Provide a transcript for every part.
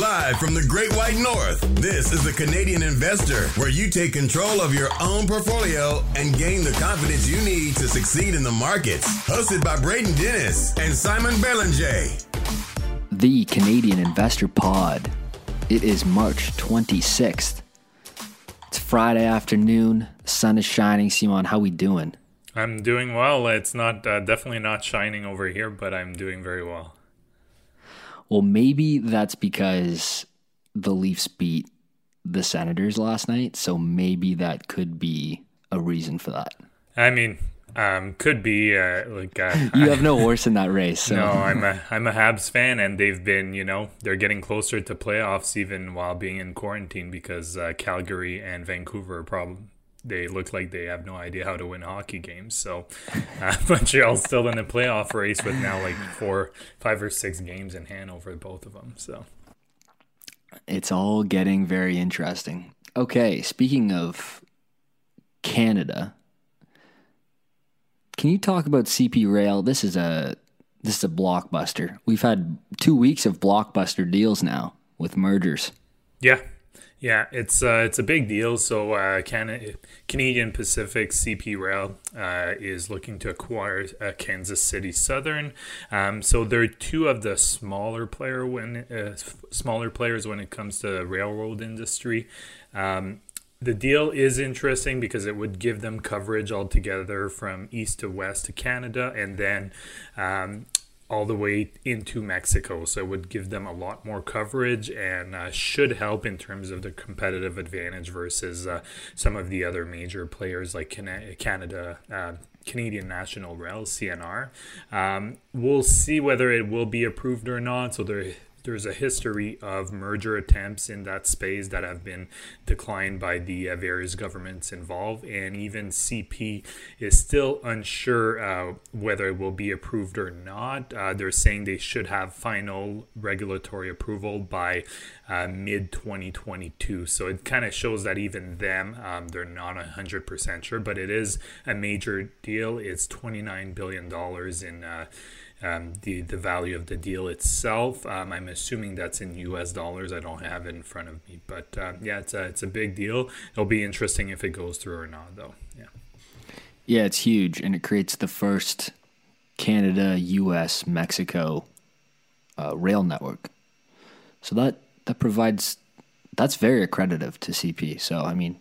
Live from the Great White North, this is the Canadian Investor, where you take control of your own portfolio and gain the confidence you need to succeed in the markets. Hosted by Braden Dennis and Simon Belanger. The Canadian Investor Pod. It is March 26th. It's Friday afternoon. The sun is shining. Simon, how we doing? I'm doing well. It's not uh, definitely not shining over here, but I'm doing very well. Well, maybe that's because the Leafs beat the Senators last night, so maybe that could be a reason for that. I mean, um, could be uh, like uh, you have no horse in that race. So. No, I'm a I'm a Habs fan, and they've been you know they're getting closer to playoffs even while being in quarantine because uh, Calgary and Vancouver are problem they look like they have no idea how to win hockey games. So uh, Montreal's still in the playoff race with now like four, five or six games in hand over both of them. So it's all getting very interesting. Okay, speaking of Canada, can you talk about CP Rail? This is a this is a blockbuster. We've had two weeks of blockbuster deals now with mergers. Yeah, yeah, it's uh, it's a big deal. So uh, Can- Canadian Pacific CP Rail uh, is looking to acquire uh, Kansas City Southern. Um, so they're two of the smaller player when uh, smaller players when it comes to the railroad industry. Um, the deal is interesting because it would give them coverage altogether from east to west to Canada, and then um, all the way into Mexico. So it would give them a lot more coverage and uh, should help in terms of the competitive advantage versus uh, some of the other major players like Canada. Uh, Canadian National Rail, CNR. Um, we'll see whether it will be approved or not. So there there's a history of merger attempts in that space that have been declined by the uh, various governments involved, and even CP is still unsure uh, whether it will be approved or not. Uh, they're saying they should have final regulatory approval by uh, mid 2022. So it kind of shows that even them, um, they're not 100% sure, but it is a major deal. It's $29 billion in uh, um, the the value of the deal itself. Um, I'm assuming that's in U.S. dollars. I don't have it in front of me, but uh, yeah, it's a it's a big deal. It'll be interesting if it goes through or not, though. Yeah. Yeah, it's huge, and it creates the first Canada, U.S., Mexico uh, rail network. So that that provides that's very accreditive to CP. So I mean,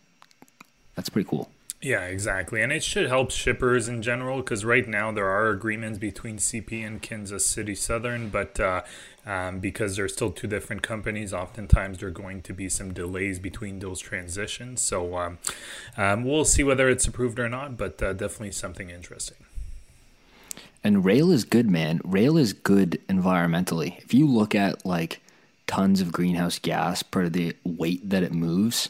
that's pretty cool. Yeah, exactly. And it should help shippers in general because right now there are agreements between CP and Kansas City Southern, but uh, um, because they're still two different companies, oftentimes there are going to be some delays between those transitions. So um, um, we'll see whether it's approved or not, but uh, definitely something interesting. And rail is good, man. Rail is good environmentally. If you look at like tons of greenhouse gas per the weight that it moves,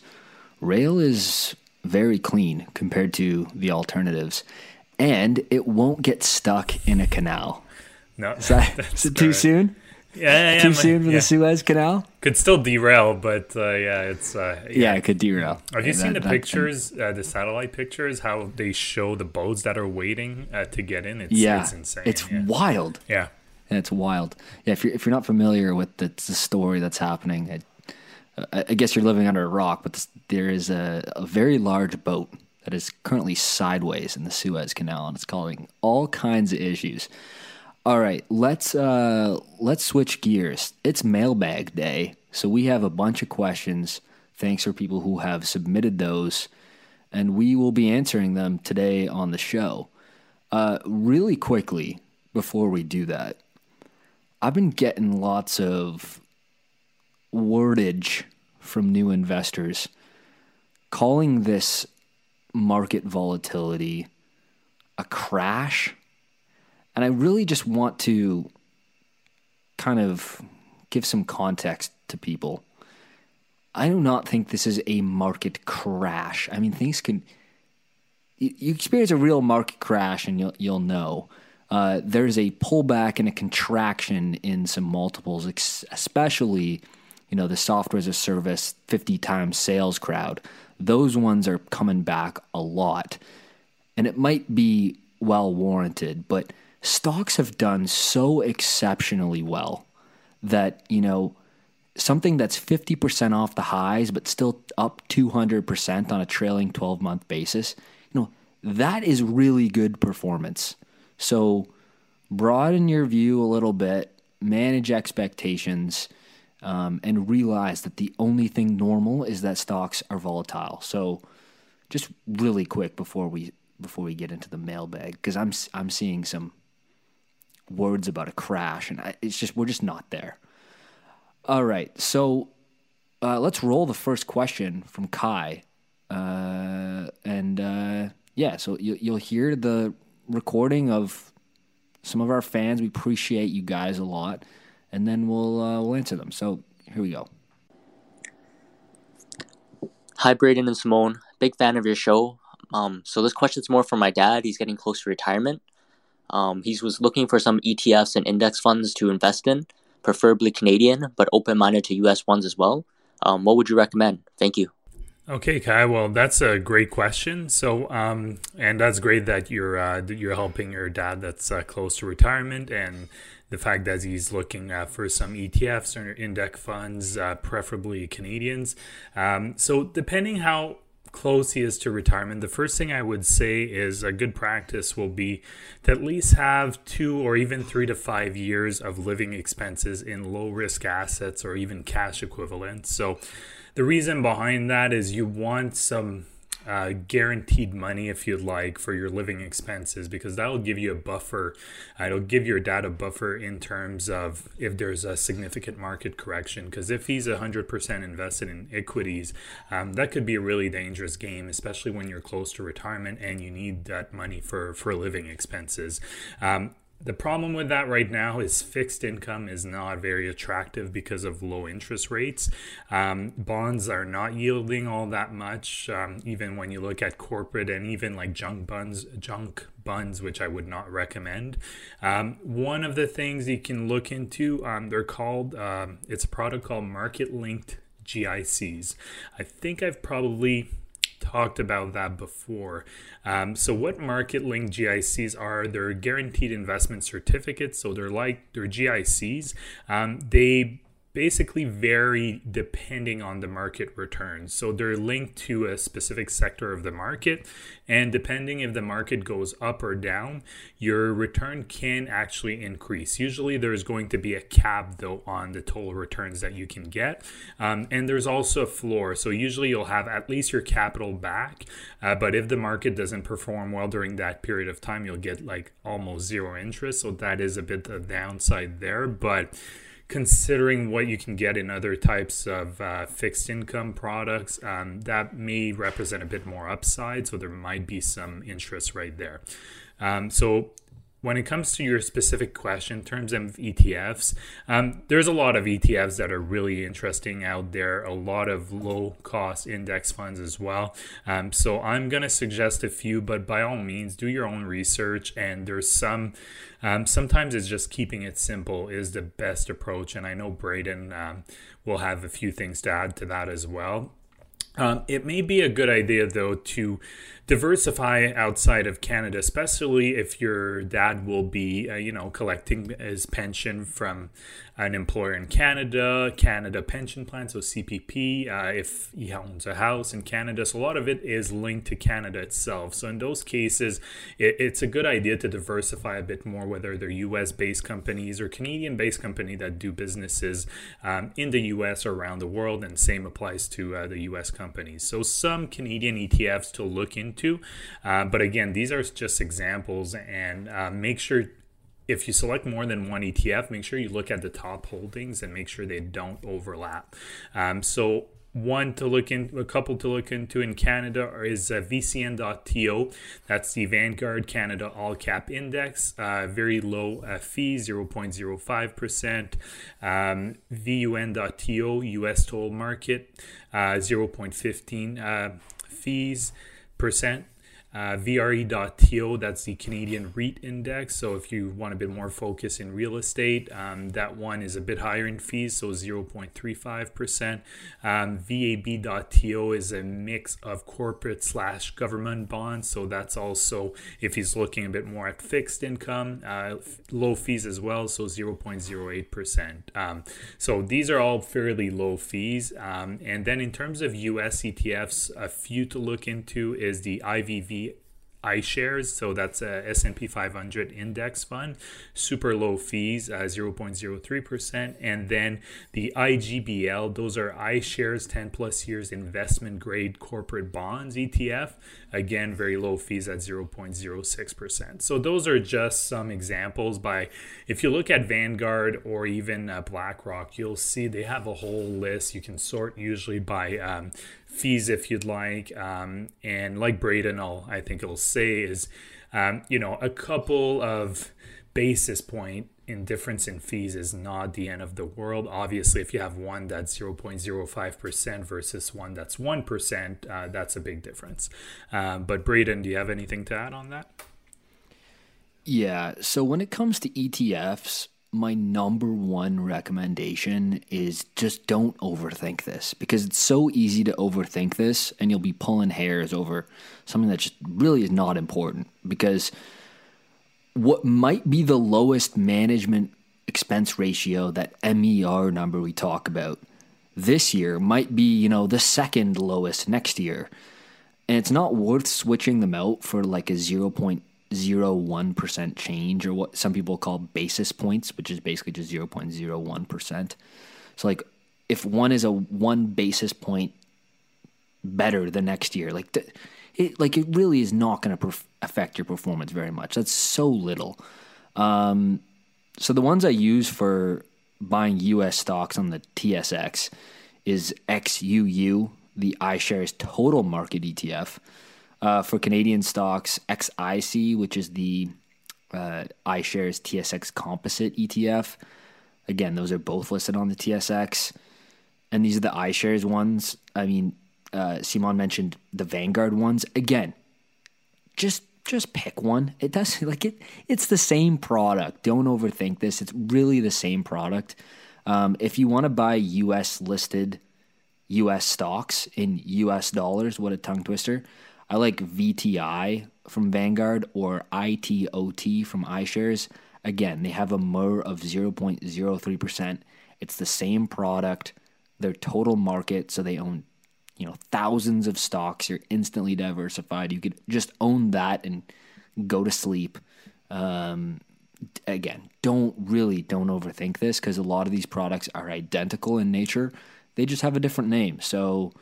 rail is very clean compared to the alternatives, and it won't get stuck in a canal. No, is, that, is it too soon? Yeah, yeah too yeah, soon for the Suez Canal. Could still derail, but uh, yeah, it's uh, yeah. yeah. it could derail. Have you seen that, the pictures, uh, the satellite pictures? How they show the boats that are waiting uh, to get in? It's, yeah, it's insane. It's wild. Yeah, and it's wild. Yeah, if you're if you're not familiar with the, the story that's happening, it, I guess you're living under a rock. But this, there is a, a very large boat that is currently sideways in the Suez Canal, and it's causing all kinds of issues. All right, let's uh, let's switch gears. It's mailbag day, so we have a bunch of questions. Thanks for people who have submitted those, and we will be answering them today on the show. Uh, really quickly before we do that, I've been getting lots of wordage from new investors calling this market volatility, a crash. And I really just want to kind of give some context to people. I do not think this is a market crash. I mean, things can. You experience a real market crash, and you'll you'll know. Uh, there's a pullback and a contraction in some multiples, especially you know the software as a service 50 times sales crowd those ones are coming back a lot. And it might be well warranted, but stocks have done so exceptionally well that, you know, something that's 50% off the highs, but still up 200% on a trailing 12 month basis, you know, that is really good performance. So broaden your view a little bit, manage expectations, um, and realize that the only thing normal is that stocks are volatile. So just really quick before we before we get into the mailbag, because I'm I'm seeing some words about a crash, and I, it's just we're just not there. All right, so uh, let's roll the first question from Kai, uh, and uh, yeah, so you, you'll hear the recording of some of our fans. We appreciate you guys a lot, and then we'll uh, we'll answer them. So here we go. Hi, Braden and Simone. Big fan of your show. Um, so this question's more for my dad. He's getting close to retirement. Um, he was looking for some ETFs and index funds to invest in preferably Canadian, but open minded to US ones as well. Um, what would you recommend? Thank you. Okay, Kai. Well, that's a great question. So, um, and that's great that you're uh, you're helping your dad that's uh, close to retirement, and the fact that he's looking uh, for some ETFs or index funds, uh, preferably Canadians. Um, so, depending how close he is to retirement, the first thing I would say is a good practice will be to at least have two or even three to five years of living expenses in low risk assets or even cash equivalents. So, the reason behind that is you want some uh, guaranteed money, if you'd like, for your living expenses because that'll give you a buffer. Uh, it'll give your dad a buffer in terms of if there's a significant market correction. Because if he's 100% invested in equities, um, that could be a really dangerous game, especially when you're close to retirement and you need that money for, for living expenses. Um, the problem with that right now is fixed income is not very attractive because of low interest rates. Um, bonds are not yielding all that much, um, even when you look at corporate and even like junk buns, junk buns, which I would not recommend. Um, one of the things you can look into, um, they're called, um, it's a product called Market Linked GICs. I think I've probably talked about that before. Um, so, what market linked GICs are? They're guaranteed investment certificates. So, they're like, they're GICs. Um, they basically vary depending on the market returns. So they're linked to a specific sector of the market. And depending if the market goes up or down, your return can actually increase. Usually there's going to be a cap, though, on the total returns that you can get. Um, and there's also a floor. So usually you'll have at least your capital back. Uh, but if the market doesn't perform well during that period of time, you'll get like almost zero interest. So that is a bit the downside there. But considering what you can get in other types of uh, fixed income products, um, that may represent a bit more upside. So there might be some interest right there. Um, so when it comes to your specific question in terms of ETFs, um, there's a lot of ETFs that are really interesting out there, a lot of low cost index funds as well. Um, so I'm going to suggest a few, but by all means, do your own research. And there's some, um, sometimes it's just keeping it simple is the best approach. And I know Braden um, will have a few things to add to that as well. Um, it may be a good idea, though, to diversify outside of Canada, especially if your dad will be, uh, you know, collecting his pension from an employer in Canada, Canada Pension Plan, so CPP, uh, if he owns a house in Canada. So a lot of it is linked to Canada itself. So in those cases, it, it's a good idea to diversify a bit more, whether they're US based companies or Canadian based company that do businesses um, in the US or around the world. And same applies to uh, the US companies. So some Canadian ETFs to look into. Uh, but again, these are just examples and uh, make sure if you select more than one ETF, make sure you look at the top holdings and make sure they don't overlap. Um, so one to look in, a couple to look into in Canada is uh, VCN.TO. That's the Vanguard Canada All Cap Index. Uh, very low uh, fee, 0.05%. Um, VUN.TO, US Total Market, uh, 0.15 uh, fees percent. Uh, VRE.TO, that's the Canadian REIT index. So if you want a bit more focus in real estate, um, that one is a bit higher in fees, so 0.35%. Um, VAB.TO is a mix of corporate slash government bonds. So that's also, if he's looking a bit more at fixed income, uh, low fees as well, so 0.08%. Um, so these are all fairly low fees. Um, and then in terms of US ETFs, a few to look into is the IVV iShares. So that's a S&P 500 index fund, super low fees, uh, 0.03%. And then the IGBL, those are iShares 10 plus years investment grade corporate bonds ETF. Again, very low fees at 0.06%. So those are just some examples by, if you look at Vanguard or even uh, BlackRock, you'll see they have a whole list. You can sort usually by um, fees if you'd like. Um, and like Braden, I'll, I think it'll say is, um, you know, a couple of basis point in difference in fees is not the end of the world. Obviously, if you have one that's 0.05% versus one that's 1%, uh, that's a big difference. Um, but Braden, do you have anything to add on that? Yeah. So when it comes to ETFs, my number one recommendation is just don't overthink this because it's so easy to overthink this and you'll be pulling hairs over something that just really is not important because what might be the lowest management expense ratio that MER number we talk about this year might be, you know, the second lowest next year. And it's not worth switching them out for like a 0.0 0.01% change, or what some people call basis points, which is basically just 0.01%. So, like, if one is a one basis point better the next year, like, it, like it really is not going to perf- affect your performance very much. That's so little. Um, so, the ones I use for buying US stocks on the TSX is XUU, the iShares Total Market ETF. Uh, for Canadian stocks, XIC, which is the uh, iShares TSX Composite ETF. Again, those are both listed on the TSX. And these are the iShares ones. I mean, uh, Simon mentioned the Vanguard ones. Again, just just pick one. It does like it. It's the same product. Don't overthink this. It's really the same product. Um, if you want to buy U.S. listed U.S. stocks in U.S. dollars, what a tongue twister! I like VTI from Vanguard or ITOT from iShares. Again, they have a MER of 0.03%. It's the same product. Their total market, so they own, you know, thousands of stocks. You're instantly diversified. You could just own that and go to sleep. Um, again, don't really don't overthink this because a lot of these products are identical in nature. They just have a different name. So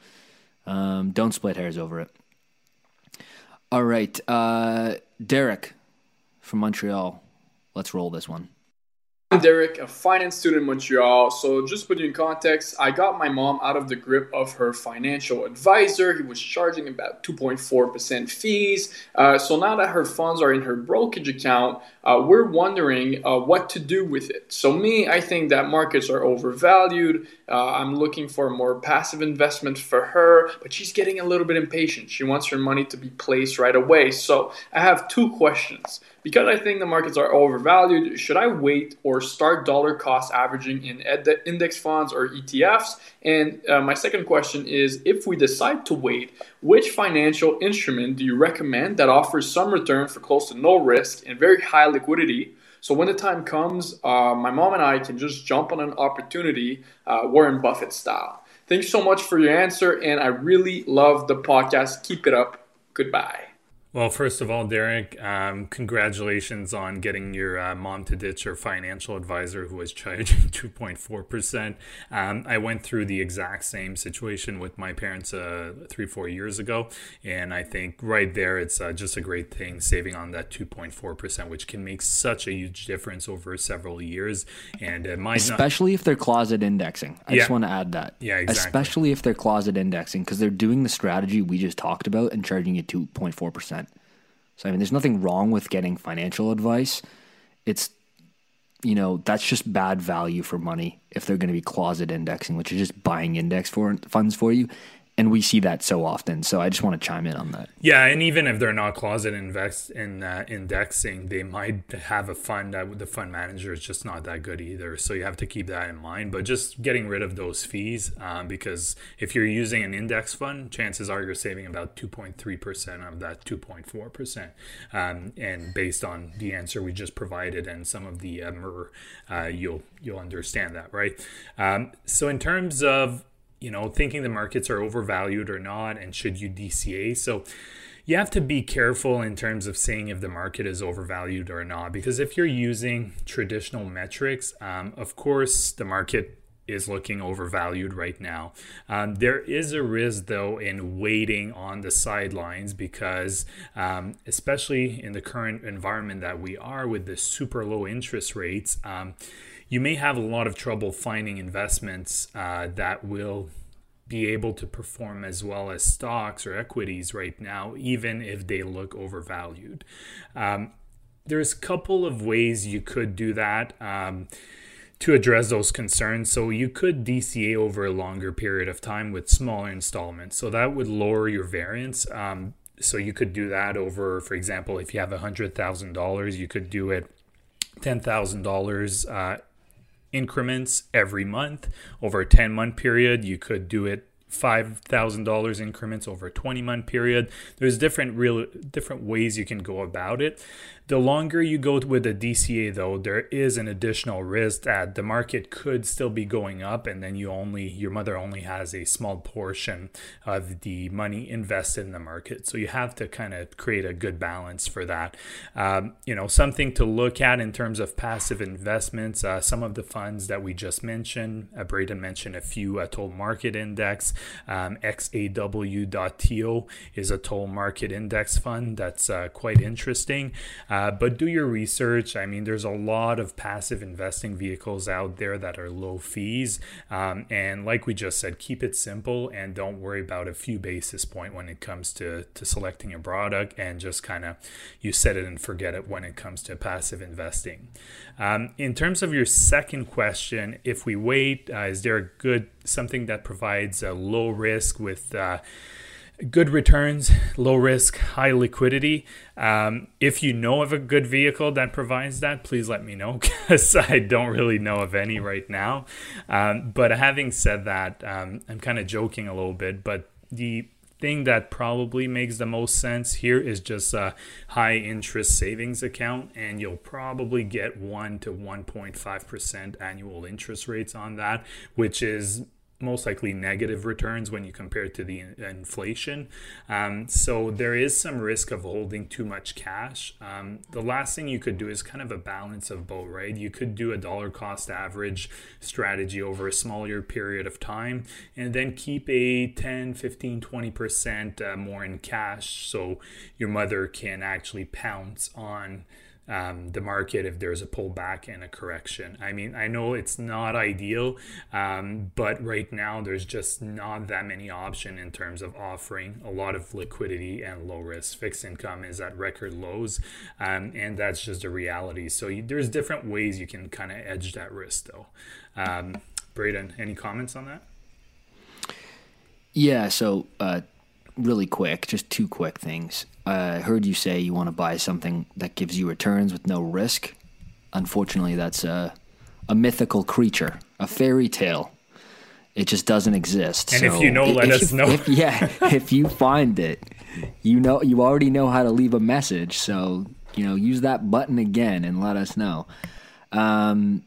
um, don't split hairs over it. All right. Uh, Derek from Montreal. Let's roll this one. I'm Derek, a finance student in Montreal. So, just put you in context, I got my mom out of the grip of her financial advisor. He was charging about 2.4% fees. Uh, so, now that her funds are in her brokerage account, uh, we're wondering uh, what to do with it. So, me, I think that markets are overvalued. Uh, I'm looking for more passive investment for her, but she's getting a little bit impatient. She wants her money to be placed right away. So, I have two questions. Because I think the markets are overvalued, should I wait or start dollar cost averaging in index funds or ETFs? And uh, my second question is if we decide to wait, which financial instrument do you recommend that offers some return for close to no risk and very high liquidity? So when the time comes, uh, my mom and I can just jump on an opportunity, uh, Warren Buffett style. Thanks so much for your answer, and I really love the podcast. Keep it up. Goodbye. Well, first of all, Derek, um, congratulations on getting your uh, mom to ditch her financial advisor who was charging 2.4%. Um, I went through the exact same situation with my parents uh, three, four years ago. And I think right there, it's uh, just a great thing saving on that 2.4%, which can make such a huge difference over several years. And it might Especially not... if they're closet indexing. I yeah. just want to add that. Yeah, exactly. Especially if they're closet indexing because they're doing the strategy we just talked about and charging you 2.4%. So I mean, there's nothing wrong with getting financial advice. It's you know that's just bad value for money if they're going to be closet indexing, which is just buying index for funds for you. And we see that so often. So I just want to chime in on that. Yeah, and even if they're not closet invest in uh, indexing, they might have a fund that the fund manager is just not that good either. So you have to keep that in mind. But just getting rid of those fees, um, because if you're using an index fund, chances are you're saving about 2.3 percent of that 2.4 percent. Um, and based on the answer we just provided and some of the uh, MER, uh, you'll you'll understand that, right? Um, so in terms of you know, thinking the markets are overvalued or not, and should you DCA. So you have to be careful in terms of saying if the market is overvalued or not, because if you're using traditional metrics, um, of course, the market is looking overvalued right now. Um, there is a risk, though, in waiting on the sidelines because, um, especially in the current environment that we are with the super low interest rates, um, you may have a lot of trouble finding investments uh, that will be able to perform as well as stocks or equities right now, even if they look overvalued. Um, there's a couple of ways you could do that. Um, to address those concerns. So you could DCA over a longer period of time with smaller installments. So that would lower your variance. Um, so you could do that over, for example, if you have $100,000, you could do it $10,000 uh, increments every month over a 10 month period. You could do it $5,000 increments over a 20 month period. There's different real different ways you can go about it. The longer you go with the DCA, though, there is an additional risk that the market could still be going up, and then you only your mother only has a small portion of the money invested in the market. So you have to kind of create a good balance for that. Um, you know, something to look at in terms of passive investments. Uh, some of the funds that we just mentioned, uh, Braden mentioned a few. A total market index, um, XAW.TO is a total market index fund that's uh, quite interesting. Uh, but do your research. I mean, there's a lot of passive investing vehicles out there that are low fees. Um, and like we just said, keep it simple and don't worry about a few basis point when it comes to, to selecting a product and just kind of you set it and forget it when it comes to passive investing. Um, in terms of your second question, if we wait, uh, is there a good something that provides a low risk with uh, good returns, low risk, high liquidity. Um, if you know of a good vehicle that provides that, please let me know because I don't really know of any right now. Um, but having said that, um, I'm kind of joking a little bit, but the thing that probably makes the most sense here is just a high interest savings account and you'll probably get 1 to 1.5% annual interest rates on that which is most likely negative returns when you compare it to the inflation. Um, so there is some risk of holding too much cash. Um, the last thing you could do is kind of a balance of both, right? You could do a dollar cost average strategy over a smaller period of time and then keep a 10, 15, 20% uh, more in cash so your mother can actually pounce on um, the market if there's a pullback and a correction. I mean, I know it's not ideal, um, but right now there's just not that many options in terms of offering a lot of liquidity and low risk. Fixed income is at record lows, um, and that's just a reality. So you, there's different ways you can kind of edge that risk, though. Um, Braden, any comments on that? Yeah. So. Uh, really quick, just two quick things. I heard you say you want to buy something that gives you returns with no risk. Unfortunately, that's a, a mythical creature, a fairy tale. It just doesn't exist. And so if you know, let us know. If, yeah, if you find it, you know you already know how to leave a message. So you know, use that button again and let us know. Um,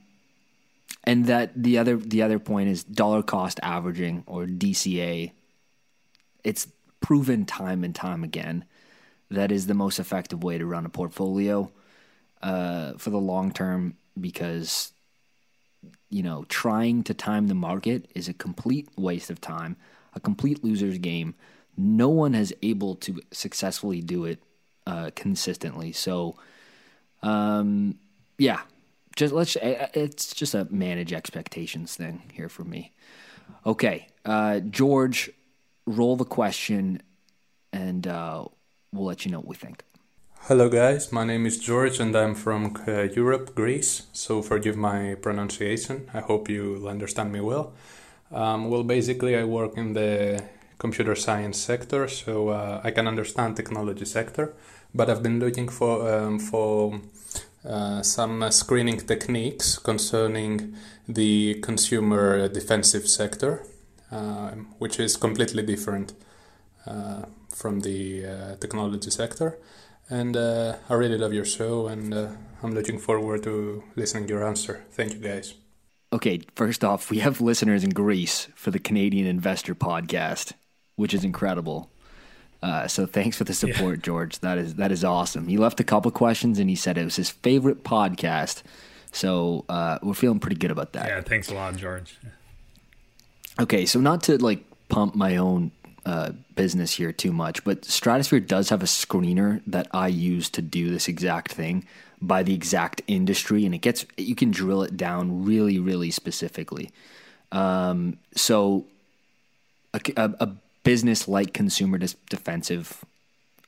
and that the other the other point is dollar cost averaging or DCA. It's proven time and time again that is the most effective way to run a portfolio uh, for the long term because you know trying to time the market is a complete waste of time a complete loser's game. No one has able to successfully do it uh, consistently. So um, yeah just let's it's just a manage expectations thing here for me. Okay uh, george roll the question, and uh, we'll let you know what we think. Hello, guys. My name is George, and I'm from uh, Europe, Greece. So forgive my pronunciation. I hope you understand me well. Um, well, basically, I work in the computer science sector, so uh, I can understand technology sector. But I've been looking for um, for uh, some screening techniques concerning the consumer defensive sector, uh, which is completely different uh, from the uh, technology sector. And uh, I really love your show, and I'm looking forward to listening to your answer. Thank you, guys. Okay, first off, we have listeners in Greece for the Canadian Investor Podcast, which is incredible. Uh, so thanks for the support, yeah. George. That is that is awesome. He left a couple questions and he said it was his favorite podcast. So uh, we're feeling pretty good about that. Yeah, thanks a lot, George. Okay, so not to like pump my own uh, business here too much, but Stratosphere does have a screener that I use to do this exact thing by the exact industry, and it gets you can drill it down really, really specifically. Um, so a, a, a business like consumer defensive.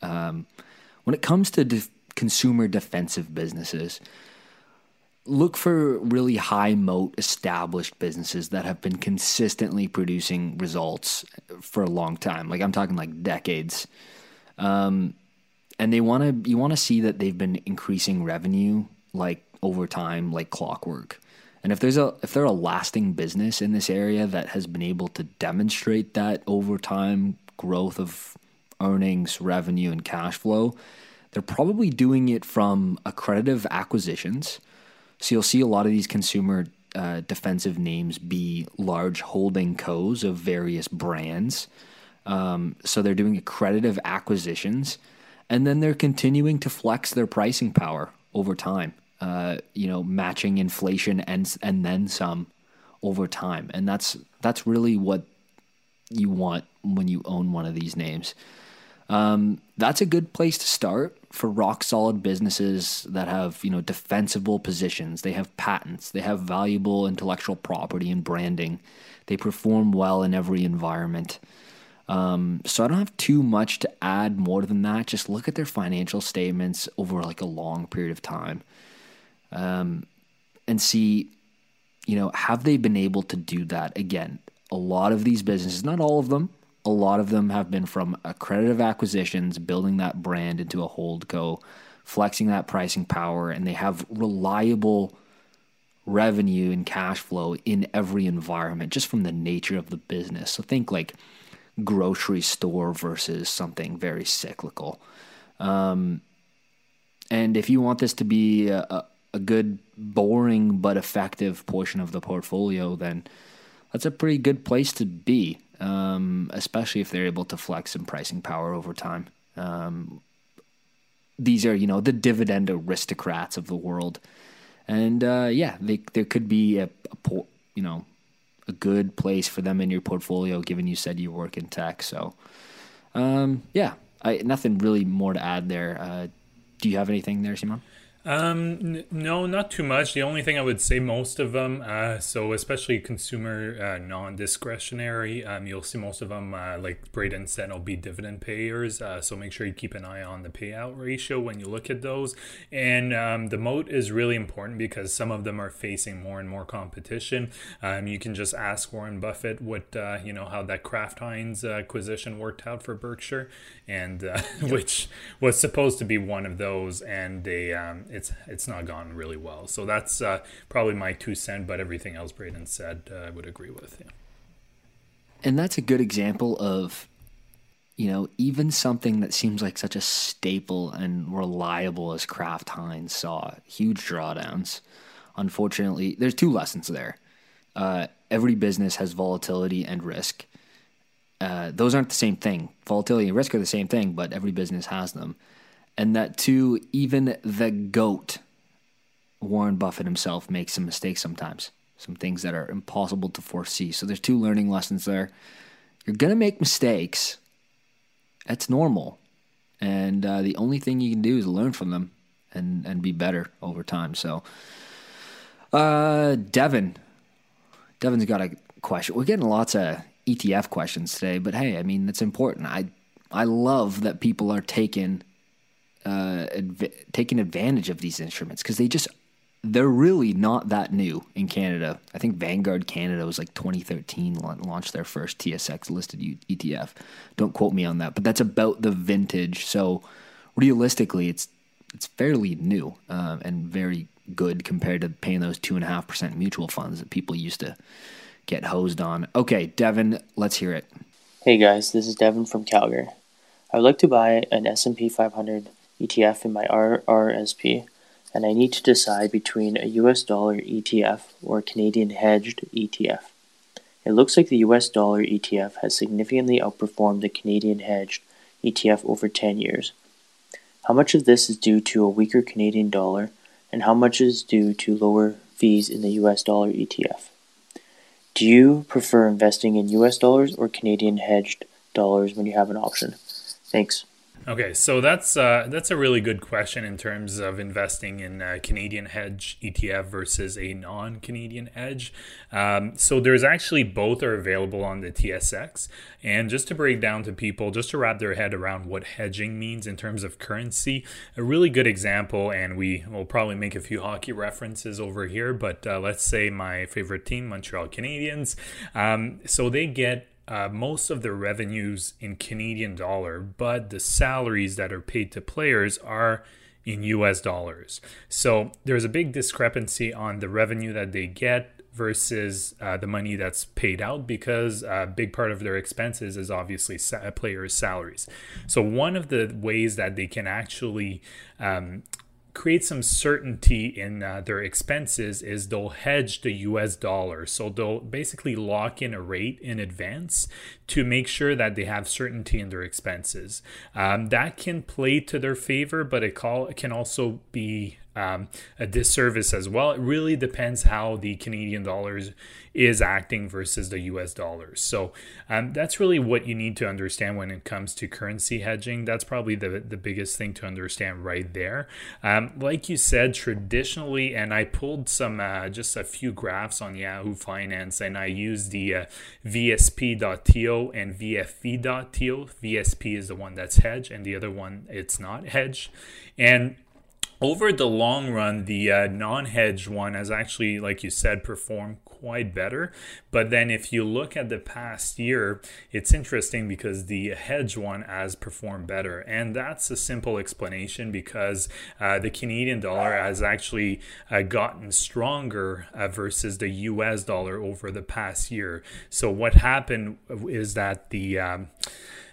Um, when it comes to consumer defensive businesses, look for really high moat established businesses that have been consistently producing results for a long time. Like I'm talking like decades. Um, and they want to you want to see that they've been increasing revenue like over time like clockwork. And if there's a if they're a lasting business in this area that has been able to demonstrate that over time growth of earnings, revenue, and cash flow, they're probably doing it from accretive acquisitions. So you'll see a lot of these consumer uh, defensive names be large holding co's of various brands. Um, so they're doing accretive acquisitions, and then they're continuing to flex their pricing power over time uh, you know, matching inflation and and then some over time, and that's that's really what you want when you own one of these names. Um, that's a good place to start for rock solid businesses that have you know defensible positions. They have patents. They have valuable intellectual property and branding. They perform well in every environment. Um, so I don't have too much to add more than that. Just look at their financial statements over like a long period of time um, and see, you know, have they been able to do that again? A lot of these businesses, not all of them, a lot of them have been from accredited acquisitions, building that brand into a hold co, flexing that pricing power, and they have reliable revenue and cash flow in every environment just from the nature of the business. So think like grocery store versus something very cyclical. Um, and if you want this to be a, a good, boring but effective portion of the portfolio, then that's a pretty good place to be, um, especially if they're able to flex some pricing power over time. Um, these are, you know, the dividend aristocrats of the world, and uh, yeah, they, there could be a, a, you know, a good place for them in your portfolio, given you said you work in tech. So, um, yeah, I, nothing really more to add there. Uh, do you have anything there, Simon? Um, n- no, not too much. The only thing I would say, most of them, uh, so especially consumer uh, non-discretionary, um, you'll see most of them, uh, like Braden said, will be dividend payers. Uh, so make sure you keep an eye on the payout ratio when you look at those. And um, the moat is really important because some of them are facing more and more competition. Um, you can just ask Warren Buffett what uh, you know how that Kraft Heinz acquisition worked out for Berkshire, and uh, yep. which was supposed to be one of those, and they um, it's it's not gone really well. So that's uh, probably my two cent. But everything else Braden said, uh, I would agree with. Yeah. And that's a good example of, you know, even something that seems like such a staple and reliable as Kraft Heinz saw huge drawdowns. Unfortunately, there's two lessons there. Uh, every business has volatility and risk. Uh, those aren't the same thing. Volatility and risk are the same thing, but every business has them and that too, even the goat, Warren Buffett himself, makes some mistakes sometimes, some things that are impossible to foresee. So there's two learning lessons there. You're gonna make mistakes. That's normal, and uh, the only thing you can do is learn from them and and be better over time. So, uh, Devin, Devin's got a question. We're getting lots of ETF questions today, but hey, I mean that's important. I I love that people are taking uh, adv- taking advantage of these instruments because they just they're really not that new in Canada. I think Vanguard Canada was like 2013 launched their first TSX listed ETF. Don't quote me on that, but that's about the vintage. So realistically, it's it's fairly new um, and very good compared to paying those two and a half percent mutual funds that people used to get hosed on. Okay, Devin, let's hear it. Hey guys, this is Devin from Calgary. I would like to buy an S&P 500 ETF in my RRSP and I need to decide between a US dollar ETF or a Canadian hedged ETF. It looks like the US dollar ETF has significantly outperformed the Canadian hedged ETF over 10 years. How much of this is due to a weaker Canadian dollar, and how much is due to lower fees in the US dollar ETF? Do you prefer investing in US dollars or Canadian hedged dollars when you have an option? Thanks. Okay, so that's uh, that's a really good question in terms of investing in a Canadian hedge ETF versus a non-Canadian hedge. Um, so there's actually both are available on the TSX. And just to break down to people, just to wrap their head around what hedging means in terms of currency, a really good example, and we will probably make a few hockey references over here. But uh, let's say my favorite team, Montreal Canadiens. Um, so they get uh, most of their revenues in Canadian dollar, but the salaries that are paid to players are in US dollars. So there's a big discrepancy on the revenue that they get versus uh, the money that's paid out because a big part of their expenses is obviously sa- players' salaries. So, one of the ways that they can actually um, create some certainty in uh, their expenses is they'll hedge the US dollar. So they'll basically lock in a rate in advance to make sure that they have certainty in their expenses. Um, that can play to their favor, but it call, can also be um, a disservice as well. It really depends how the Canadian dollars is acting versus the US dollars. So um, that's really what you need to understand when it comes to currency hedging. That's probably the, the biggest thing to understand right there. Um, like you said, traditionally, and I pulled some uh, just a few graphs on Yahoo Finance and I used the uh, VSP.to and VFV.to. VSP is the one that's hedge and the other one it's not hedge. And over the long run, the uh, non hedged one has actually, like you said, performed quite better. But then if you look at the past year, it's interesting because the hedge one has performed better. And that's a simple explanation because uh, the Canadian dollar has actually uh, gotten stronger uh, versus the US dollar over the past year. So what happened is that the um,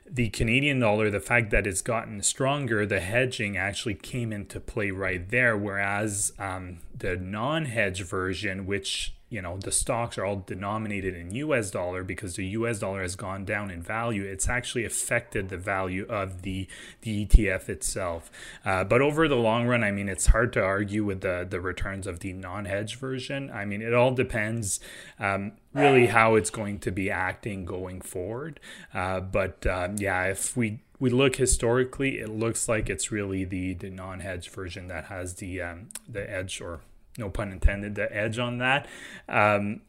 the Canadian dollar, the fact that it's gotten stronger, the hedging actually came into play right there. Whereas um, the non hedge version, which you know the stocks are all denominated in US dollar because the US dollar has gone down in value. It's actually affected the value of the the ETF itself. Uh, but over the long run I mean it's hard to argue with the the returns of the non-hedge version. I mean it all depends um, really how it's going to be acting going forward. Uh, but um, yeah if we we look historically it looks like it's really the the non-hedge version that has the um, the edge or no pun intended, the edge on that. Um,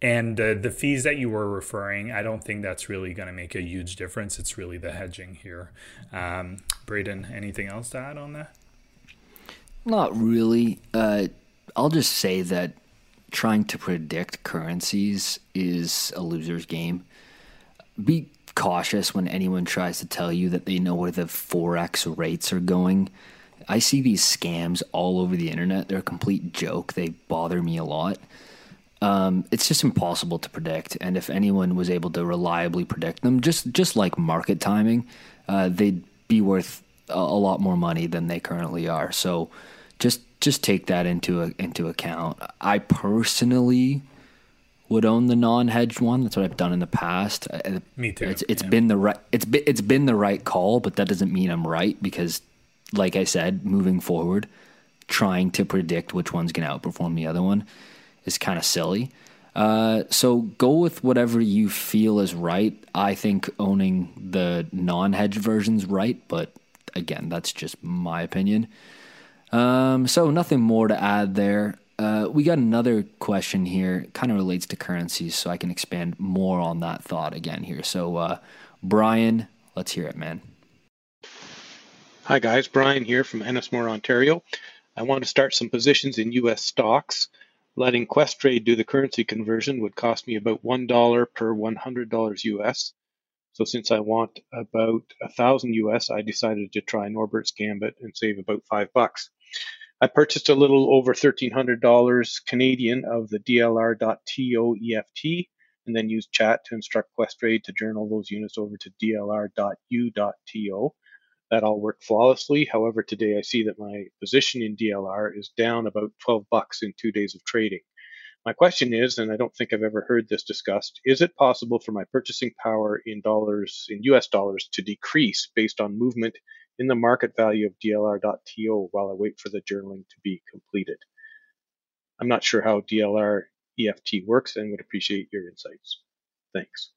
and uh, the fees that you were referring, I don't think that's really going to make a huge difference. It's really the hedging here. Um, Braden, anything else to add on that? Not really. Uh, I'll just say that trying to predict currencies is a loser's game. Be cautious when anyone tries to tell you that they know where the Forex rates are going I see these scams all over the internet. They're a complete joke. They bother me a lot. Um, it's just impossible to predict. And if anyone was able to reliably predict them, just just like market timing, uh, they'd be worth a, a, lot more money than they currently are. So just just take that into a, into account. I personally would own the non-hedged one. That's what I've done in the past. Me too. It's, it's yeah. been the right it's been, it's been the right call, but that doesn't mean I'm right because like I said, moving forward, trying to predict which one's going to outperform the other one is kind of silly. Uh, so go with whatever you feel is right. I think owning the non-hedge version's right, but again, that's just my opinion. Um, so nothing more to add there. Uh, we got another question here, kind of relates to currencies, so I can expand more on that thought again here. So, uh, Brian, let's hear it, man. Hi guys, Brian here from Ennismore, Ontario. I want to start some positions in US stocks. Letting Questrade do the currency conversion would cost me about $1 per $100 US. So since I want about a thousand US, I decided to try Norbert's Gambit and save about five bucks. I purchased a little over $1,300 Canadian of the DLR.TOEFT and then used chat to instruct Questrade to journal those units over to DLR.U.TO. That all worked flawlessly. However, today I see that my position in DLR is down about 12 bucks in two days of trading. My question is, and I don't think I've ever heard this discussed, is it possible for my purchasing power in dollars, in US dollars, to decrease based on movement in the market value of DLR.TO while I wait for the journaling to be completed? I'm not sure how DLR EFT works and would appreciate your insights. Thanks.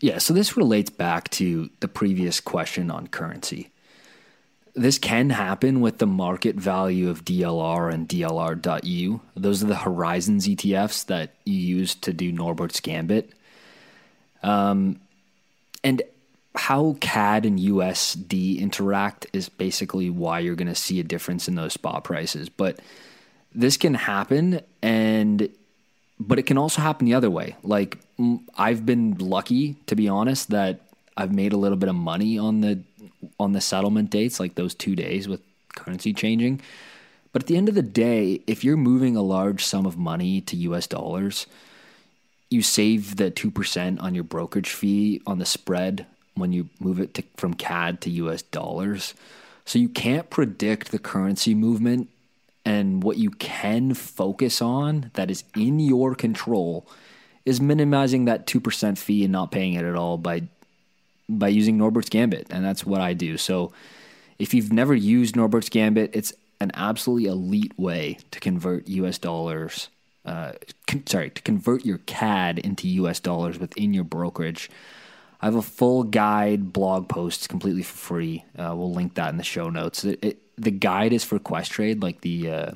Yeah, so this relates back to the previous question on currency. This can happen with the market value of DLR and DLR.U. Those are the Horizons ETFs that you use to do Norbert's Gambit. Um, and how CAD and USD interact is basically why you're going to see a difference in those spot prices. But this can happen and but it can also happen the other way. Like I've been lucky to be honest that I've made a little bit of money on the on the settlement dates like those 2 days with currency changing. But at the end of the day, if you're moving a large sum of money to US dollars, you save the 2% on your brokerage fee on the spread when you move it to, from CAD to US dollars. So you can't predict the currency movement and what you can focus on that is in your control is minimizing that 2% fee and not paying it at all by by using Norbert's Gambit. And that's what I do. So if you've never used Norbert's Gambit, it's an absolutely elite way to convert US dollars. Uh, con- sorry, to convert your CAD into US dollars within your brokerage. I have a full guide blog post completely for free. Uh, we'll link that in the show notes. It, it, the guide is for Questrade, like the uh,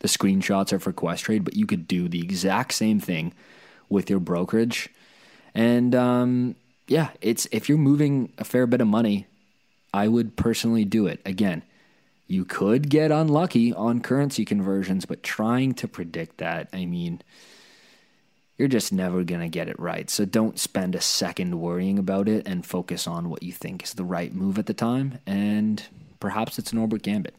the screenshots are for Questrade, but you could do the exact same thing with your brokerage. And um, yeah, it's if you're moving a fair bit of money, I would personally do it. Again, you could get unlucky on currency conversions, but trying to predict that, I mean, you're just never going to get it right. So don't spend a second worrying about it and focus on what you think is the right move at the time. And perhaps it's Norbert Gambit.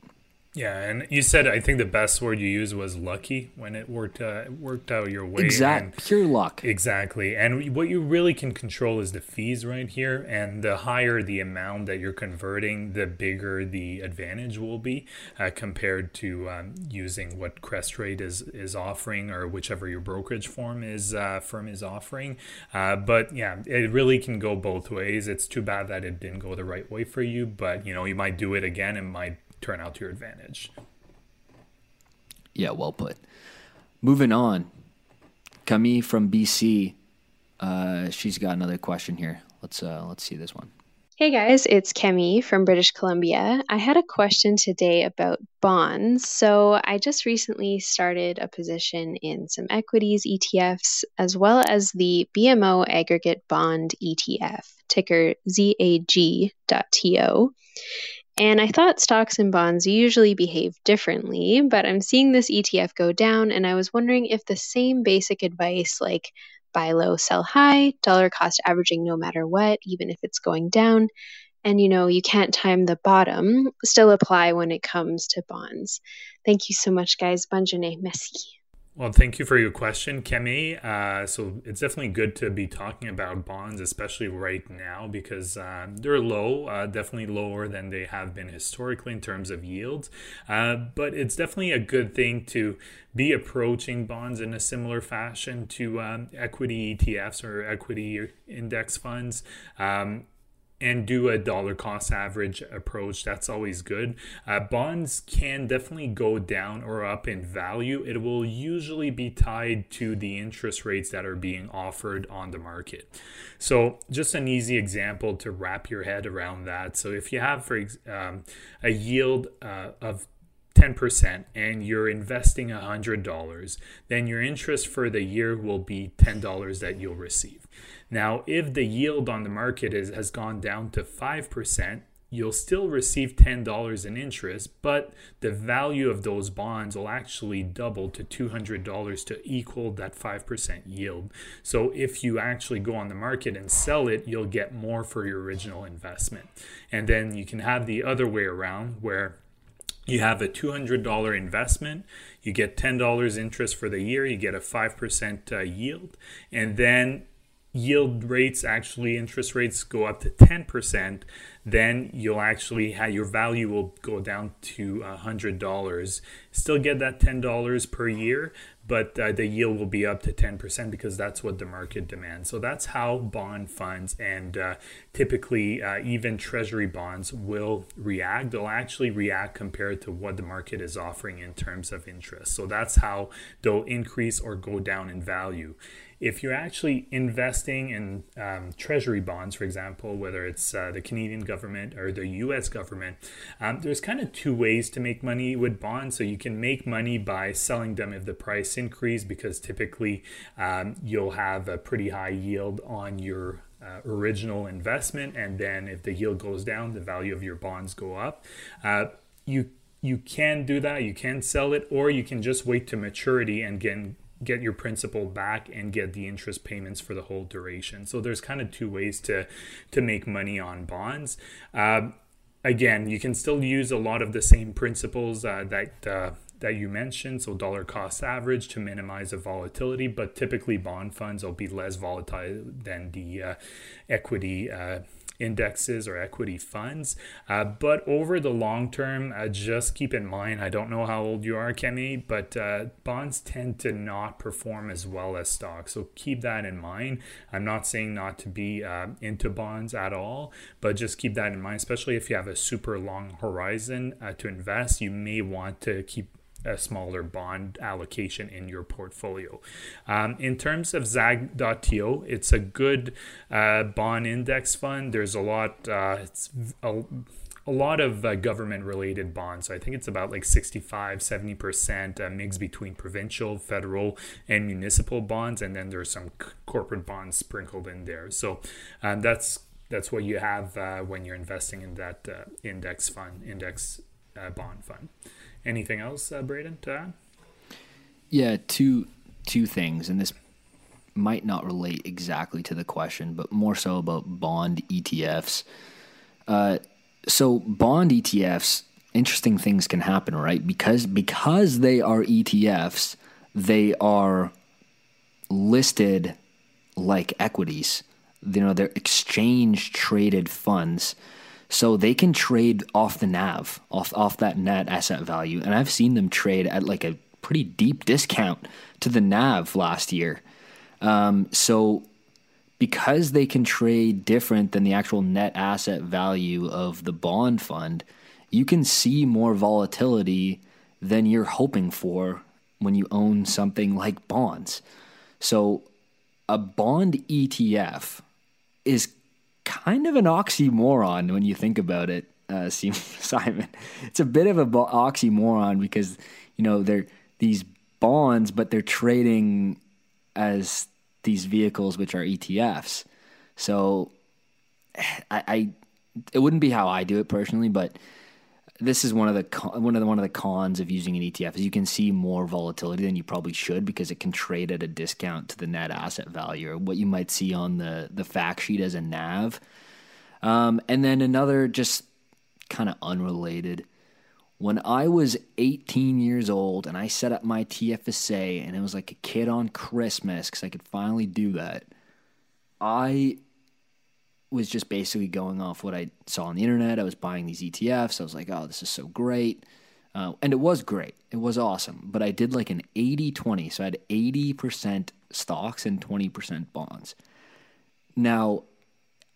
Yeah, and you said I think the best word you used was lucky when it worked uh, worked out your way. Exact, pure luck. Exactly, and what you really can control is the fees right here, and the higher the amount that you're converting, the bigger the advantage will be uh, compared to um, using what Questrade is is offering or whichever your brokerage form is uh, firm is offering. Uh, but yeah, it really can go both ways. It's too bad that it didn't go the right way for you, but you know you might do it again and might turn out to your advantage. Yeah, well put. Moving on, Camille from BC, uh, she's got another question here. Let's uh, let's see this one. Hey guys, it's Kemi from British Columbia. I had a question today about bonds. So, I just recently started a position in some equities ETFs as well as the BMO Aggregate Bond ETF, ticker ZAG.TO. And I thought stocks and bonds usually behave differently, but I'm seeing this ETF go down, and I was wondering if the same basic advice, like buy low, sell high, dollar cost averaging no matter what, even if it's going down, and you know, you can't time the bottom, still apply when it comes to bonds. Thank you so much, guys. Bonne journée. Merci. Well, thank you for your question, Kemi. Uh, so it's definitely good to be talking about bonds, especially right now, because uh, they're low, uh, definitely lower than they have been historically in terms of yields. Uh, but it's definitely a good thing to be approaching bonds in a similar fashion to um, equity ETFs or equity index funds. Um, and do a dollar cost average approach. That's always good. Uh, bonds can definitely go down or up in value. It will usually be tied to the interest rates that are being offered on the market. So, just an easy example to wrap your head around that. So, if you have, for um, a yield uh, of 10% and you're investing $100, then your interest for the year will be $10 that you'll receive. Now, if the yield on the market is, has gone down to 5%, you'll still receive $10 in interest, but the value of those bonds will actually double to $200 to equal that 5% yield. So if you actually go on the market and sell it, you'll get more for your original investment. And then you can have the other way around where you have a $200 investment, you get $10 interest for the year, you get a 5% uh, yield, and then yield rates actually interest rates go up to 10% then you'll actually have your value will go down to $100 still get that $10 per year but uh, the yield will be up to 10% because that's what the market demands. So that's how bond funds and uh, typically uh, even treasury bonds will react. They'll actually react compared to what the market is offering in terms of interest. So that's how they'll increase or go down in value if you're actually investing in um, treasury bonds, for example, whether it's uh, the Canadian government or the US government, um, there's kind of two ways to make money with bonds. So you can make money by selling them if the price increase, because typically um, you'll have a pretty high yield on your uh, original investment. And then if the yield goes down, the value of your bonds go up. Uh, you you can do that. You can sell it, or you can just wait to maturity and get get your principal back and get the interest payments for the whole duration. So there's kind of two ways to to make money on bonds. Uh, again, you can still use a lot of the same principles uh, that uh, that you mentioned, so dollar cost average to minimize the volatility. But typically, bond funds will be less volatile than the uh, equity uh, indexes or equity funds. Uh, but over the long term, uh, just keep in mind I don't know how old you are, Kemi, but uh, bonds tend to not perform as well as stocks. So keep that in mind. I'm not saying not to be uh, into bonds at all, but just keep that in mind, especially if you have a super long horizon uh, to invest. You may want to keep a smaller bond allocation in your portfolio. Um, in terms of Zag.to, it's a good uh, bond index fund. There's a lot. Uh, it's a, a lot of uh, government related bonds. So I think it's about like 65, 70% uh, mix between provincial, federal, and municipal bonds. And then there's some c- corporate bonds sprinkled in there. So um, that's that's what you have uh, when you're investing in that uh, index fund, index uh, bond fund. Anything else, uh, Braden, to add? Yeah, two two things, and this might not relate exactly to the question, but more so about bond ETFs. Uh, so bond ETFs, interesting things can happen, right? Because because they are ETFs, they are listed like equities. You know, they're exchange traded funds. So they can trade off the NAV, off off that net asset value. And I've seen them trade at like a pretty deep discount to the NAV last year. Um, so because they can trade different than the actual net asset value of the bond fund, you can see more volatility than you're hoping for when you own something like bonds. So a bond ETF is kind of an oxymoron when you think about it, uh, Simon. It's a bit of an oxymoron because you know they're these bonds, but they're trading as these vehicles which are ETFs. So I, I it wouldn't be how I do it personally, but this is one of the one of the one of the cons of using an ETF is you can see more volatility than you probably should because it can trade at a discount to the net asset value or what you might see on the the fact sheet as a NAV. Um, and then another just kind of unrelated. When I was 18 years old and I set up my TFSA and it was like a kid on Christmas because I could finally do that, I was just basically going off what I saw on the internet. I was buying these ETFs. I was like, oh, this is so great. Uh, and it was great. It was awesome. But I did like an 80 20. So I had 80% stocks and 20% bonds. Now,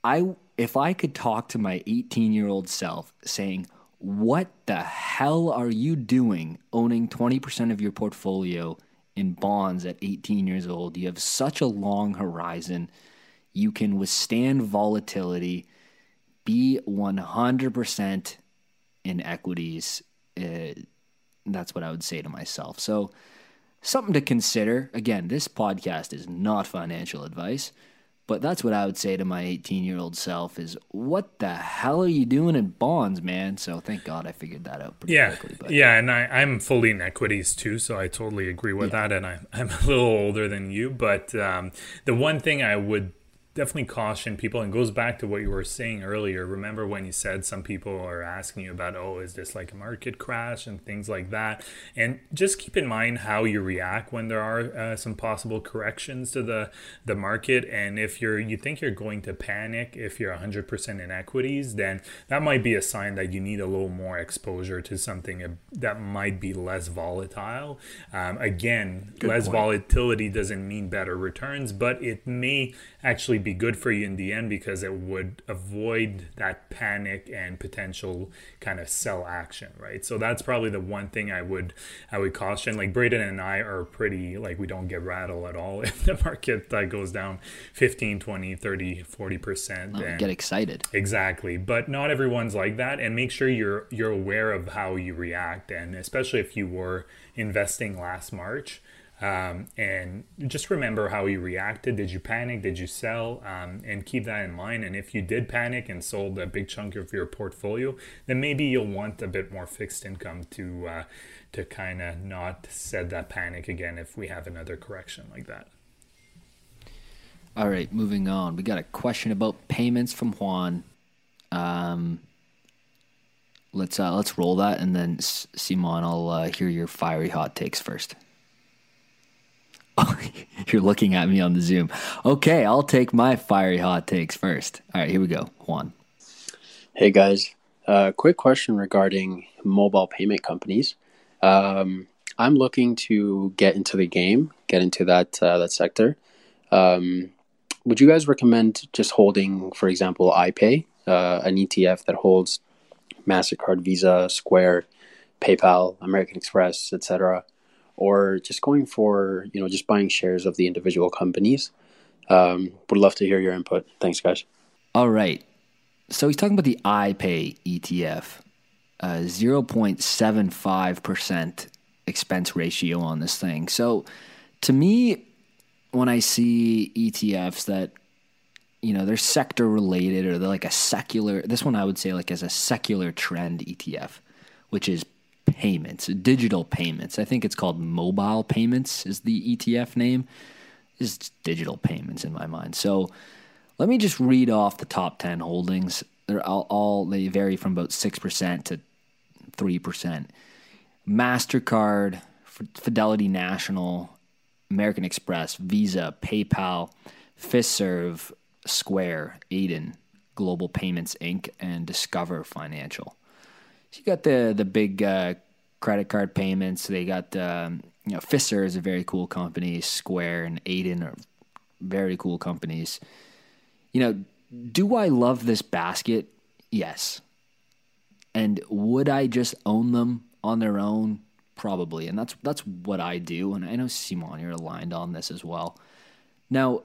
I if I could talk to my 18 year old self saying, what the hell are you doing owning 20% of your portfolio in bonds at 18 years old? You have such a long horizon you can withstand volatility, be 100% in equities. Uh, that's what I would say to myself. So, something to consider. Again, this podcast is not financial advice, But that's what I would say to my 18 year old self is, what the hell are you doing in bonds, man? So thank God I figured that out pretty yeah, quickly. But. Yeah, and I, I'm fully in equities too, so I totally agree with yeah. that. And I, I'm a little older than you, but um, the one thing I would definitely caution people and goes back to what you were saying earlier. Remember when you said some people are asking you about oh is this like a market crash? and things like that. And just keep in mind how you react when there are uh, some possible corrections to the the market. And if you're you think you're going to panic if you're 100% in equities then that might be a sign that you need a little more exposure to something that might be less volatile. Um, again Good less point. volatility doesn't mean better returns but it may actually be good for you in the end because it would avoid that panic and potential kind of sell action right? So that's probably the one thing i would i would caution. Like braden and i are pretty like we don't get rattled at all. If the market uh, goes down 15 20 30 40 percent oh, get excited. Exactly. But not everyone's like that and make sure you're you're aware of how you react and especially if you were investing last march um, and just remember how you reacted. Did you panic? Did you sell? Um, and keep that in mind. And if you did panic and sold a big chunk of your portfolio, then maybe you'll want a bit more fixed income to uh, to kind of not set that panic again if we have another correction like that. All right, moving on. We got a question about payments from Juan. Um, let's uh, let's roll that, and then Simon, I'll uh, hear your fiery hot takes first. you're looking at me on the Zoom. Okay, I'll take my fiery hot takes first. All right, here we go. Juan. Hey guys, uh, quick question regarding mobile payment companies. Um, I'm looking to get into the game, get into that uh, that sector. Um, would you guys recommend just holding, for example, iPay, uh, an ETF that holds Mastercard, Visa, Square, PayPal, American Express, etc or just going for you know just buying shares of the individual companies. Um, would love to hear your input. Thanks guys. All right. So he's talking about the ipay etf uh, 0.75% expense ratio on this thing. So to me when i see etfs that you know they're sector related or they're like a secular this one i would say like as a secular trend etf which is payments, digital payments. I think it's called mobile payments is the ETF name. Is digital payments in my mind. So let me just read off the top 10 holdings. They're all, all they vary from about 6% to 3%. Mastercard, Fidelity National, American Express, Visa, PayPal, Fiserv, Square, Adyen, Global Payments Inc., and Discover Financial. You got the the big uh, credit card payments. They got um, you know Fiserv is a very cool company. Square and Adyen are very cool companies. You know, do I love this basket? Yes. And would I just own them on their own? Probably. And that's that's what I do. And I know Simon, you're aligned on this as well. Now,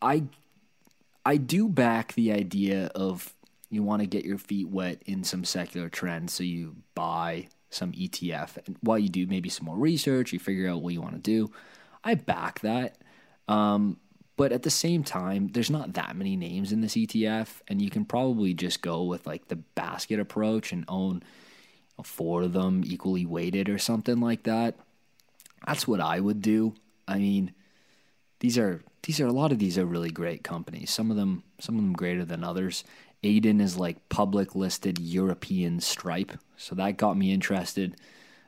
I I do back the idea of you want to get your feet wet in some secular trends, so you buy some ETF. And while you do maybe some more research, you figure out what you want to do. I back that. Um, but at the same time, there's not that many names in this ETF, and you can probably just go with like the basket approach and own four of them equally weighted or something like that. That's what I would do. I mean, these are these are a lot of these are really great companies. Some of them some of them greater than others. Adyen is like public listed European Stripe, so that got me interested.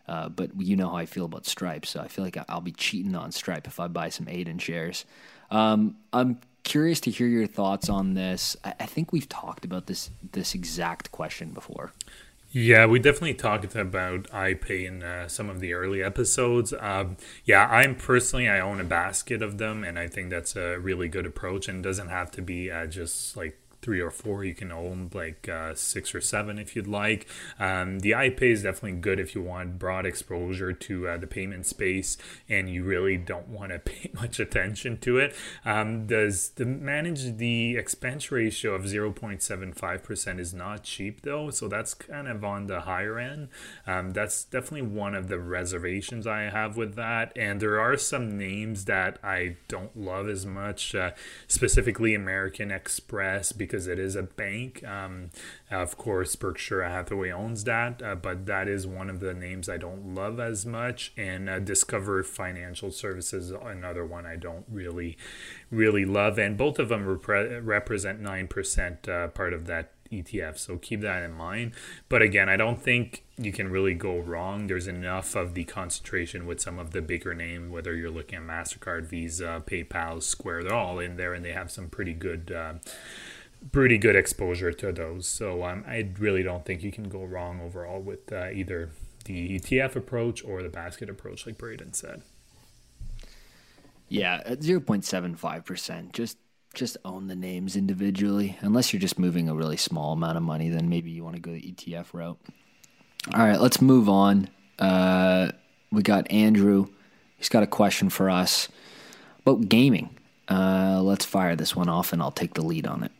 Uh, but you know how I feel about Stripe, so I feel like I'll be cheating on Stripe if I buy some Adyen shares. Um, I'm curious to hear your thoughts on this. I, I think we've talked about this this exact question before. Yeah, we definitely talked about iPay in uh, some of the early episodes. Um, yeah, I'm personally I own a basket of them, and I think that's a really good approach, and doesn't have to be uh, just like three or four. You can own like uh, six or seven if you'd like. Um, the iPay is definitely good if you want broad exposure to uh, the payment space and you really don't want to pay much attention to it. Um, does the manage the expense ratio of 0.75% is not cheap though, so that's kind of on the higher end. Um, that's definitely one of the reservations I have with that. And there are some names that I don't love as much, uh, specifically American Express because because it is a bank. Um, of course, Berkshire Hathaway owns that, uh, but that is one of the names I don't love as much. And uh, Discover Financial Services, another one I don't really, really love. And both of them repre- represent 9% uh, part of that ETF. So keep that in mind. But again, I don't think you can really go wrong. There's enough of the concentration with some of the bigger name, whether you're looking at MasterCard, Visa, PayPal, Square, they're all in there and they have some pretty good. Uh, pretty good exposure to those. So um, I really don't think you can go wrong overall with uh, either the ETF approach or the basket approach, like Braden said. Yeah, at zero point seven five percent, just just own the names individually. Unless you're just moving a really small amount of money, then maybe you want to go the ETF route. All right, let's move on. Uh, we got Andrew. He's got a question for us about gaming. Uh, let's fire this one off, and I'll take the lead on it.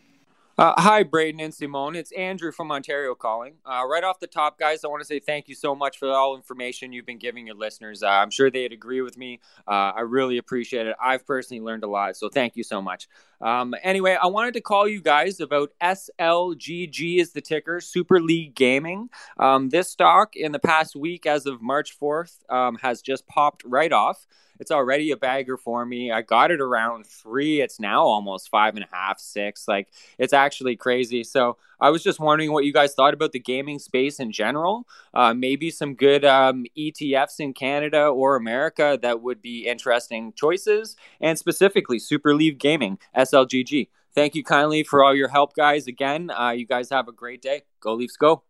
Uh, hi, Braden and Simone. It's Andrew from Ontario calling. Uh, right off the top, guys, I want to say thank you so much for all information you've been giving your listeners. Uh, I'm sure they'd agree with me. Uh, I really appreciate it. I've personally learned a lot, so thank you so much. Um, anyway, I wanted to call you guys about SLGG is the ticker, Super League Gaming. Um, this stock in the past week, as of March 4th, um, has just popped right off. It's already a bagger for me. I got it around three. It's now almost five and a half, six. Like it's actually crazy. So I was just wondering what you guys thought about the gaming space in general. Uh, maybe some good um, ETFs in Canada or America that would be interesting choices, and specifically Super League Gaming, SLGG. Thank you kindly for all your help, guys. Again, uh, you guys have a great day. Go Leafs, go!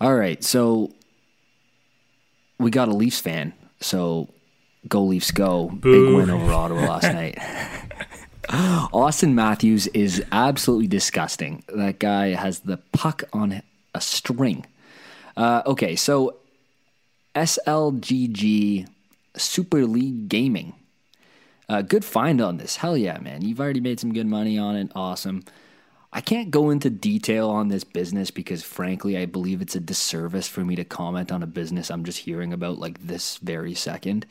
All right, so we got a Leafs fan, so Go Leafs go. Boo. Big win over Ottawa last night. Auston Matthews is absolutely disgusting. That guy has the puck on a string. Uh, okay, so SLGG Super League Gaming. Uh, good find on this. Hell yeah, man. You've already made some good money on it. Awesome. I can't go into detail on this business because, frankly, I believe it's a disservice for me to comment on a business I'm just hearing about like this very second.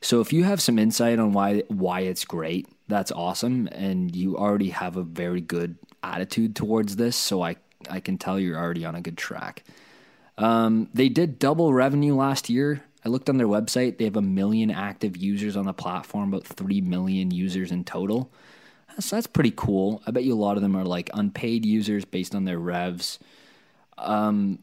So if you have some insight on why why it's great, that's awesome, and you already have a very good attitude towards this. So I I can tell you're already on a good track. Um, they did double revenue last year. I looked on their website; they have a million active users on the platform, about three million users in total. So that's pretty cool. I bet you a lot of them are like unpaid users based on their revs. Um,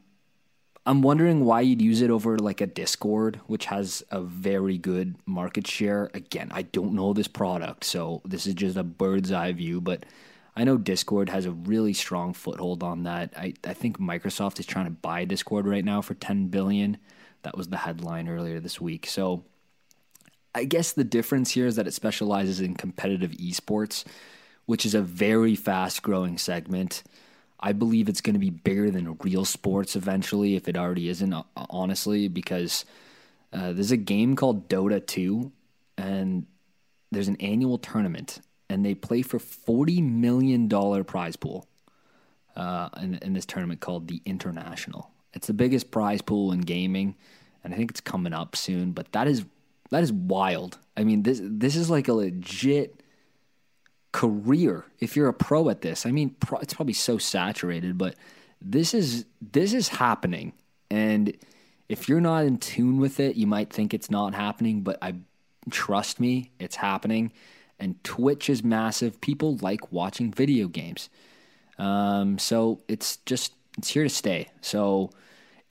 I'm wondering why you'd use it over like a Discord, which has a very good market share. Again, I don't know this product, so this is just a bird's eye view, but I know Discord has a really strong foothold on that. I, I think Microsoft is trying to buy Discord right now for 10 billion. That was the headline earlier this week. So I guess the difference here is that it specializes in competitive esports, which is a very fast growing segment. I believe it's going to be bigger than real sports eventually, if it already isn't, honestly, because uh, there's a game called Dota 2, and there's an annual tournament, and they play for $40 million prize pool uh, in, in this tournament called the International. It's the biggest prize pool in gaming, and I think it's coming up soon, but that is that is wild. I mean, this this is like a legit career if you're a pro at this. I mean, pro, it's probably so saturated, but this is this is happening, and if you're not in tune with it, you might think it's not happening. But I trust me, it's happening. And Twitch is massive. People like watching video games, um, so it's just it's here to stay. So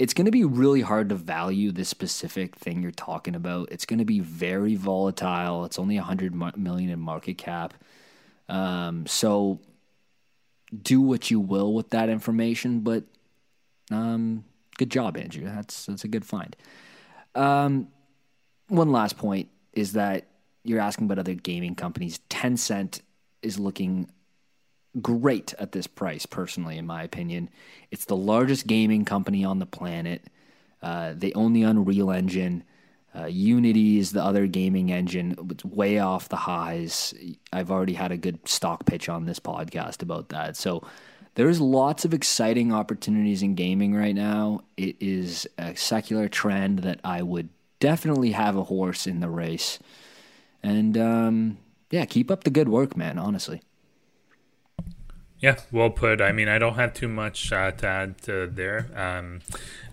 it's going to be really hard to value this specific thing you're talking about. It's going to be very volatile. It's only 100 million in market cap. Um, so do what you will with that information, but um, good job, Andrew. That's that's a good find. Um, one last point is that you're asking about other gaming companies. Tencent is looking great at this price, personally, in my opinion. It's the largest gaming company on the planet. Uh, they own the Unreal Engine. Uh, Unity is the other gaming engine. It's way off the highs. I've already had a good stock pitch on this podcast about that. So there's lots of exciting opportunities in gaming right now. It is a secular trend that I would definitely have a horse in the race. And um, yeah, keep up the good work, man, honestly. Yeah, well put. I mean, I don't have too much uh, to add to there. Um,